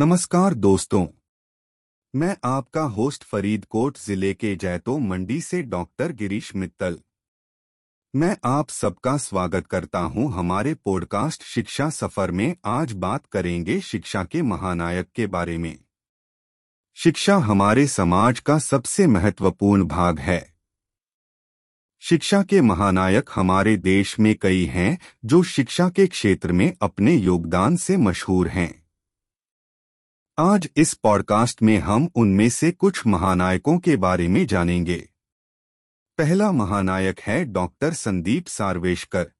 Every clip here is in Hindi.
नमस्कार दोस्तों। मैं आपका होस्ट फरीदकोट ज़िले के जैतो मंडी से डॉक्टर गिरीश मित्तल। मैं आप सबका स्वागत करता हूँ हमारे पॉडकास्ट शिक्षा सफ़र में। आज बात करेंगे शिक्षा के महानायक के बारे में। शिक्षा हमारे समाज का सबसे महत्वपूर्ण भाग है। शिक्षा के महानायक हमारे देश में कई हैं जो शिक्षा के क्षेत्र में अपने योगदान से मशहूर हैं। आज इस पॉडकास्ट में हम उनमें से कुछ महानायकों के बारे में जानेंगे। पहला महानायक है डॉक्टर संदीप सार्वेशकर।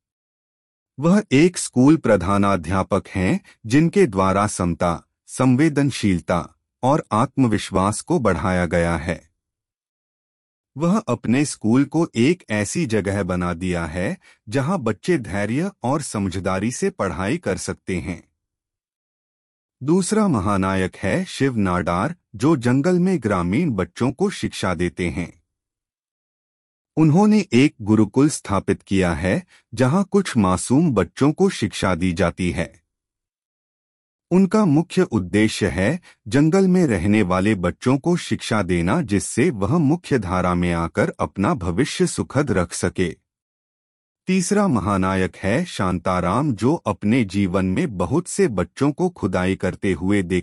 वह एक स्कूल प्रधानाध्यापक हैं, जिनके द्वारा समता, संवेदनशीलता और आत्मविश्वास को बढ़ाया गया है। वह अपने स्कूल को एक ऐसी जगह बना दिया है, जहाँ बच्चे धैर्य और समझदारी से पढ़ाई कर सकते हैं। दूसरा महानायक है शिव नाडार, जो जंगल में ग्रामीण बच्चों को शिक्षा देते हैं। उन्होंने एक गुरुकुल स्थापित किया है, जहाँ कुछ मासूम बच्चों को शिक्षा दी जाती है। उनका मुख्य उद्देश्य है, जंगल में रहने वाले बच्चों को शिक्षा देना, जिससे वह मुख्य धारा में आकर अपना भविष्य सुखद रख सके। तीसरा महानायक है शांताराम जो अपने जीवन में बहुत से बच्चों को खुदाई करते हुए देखा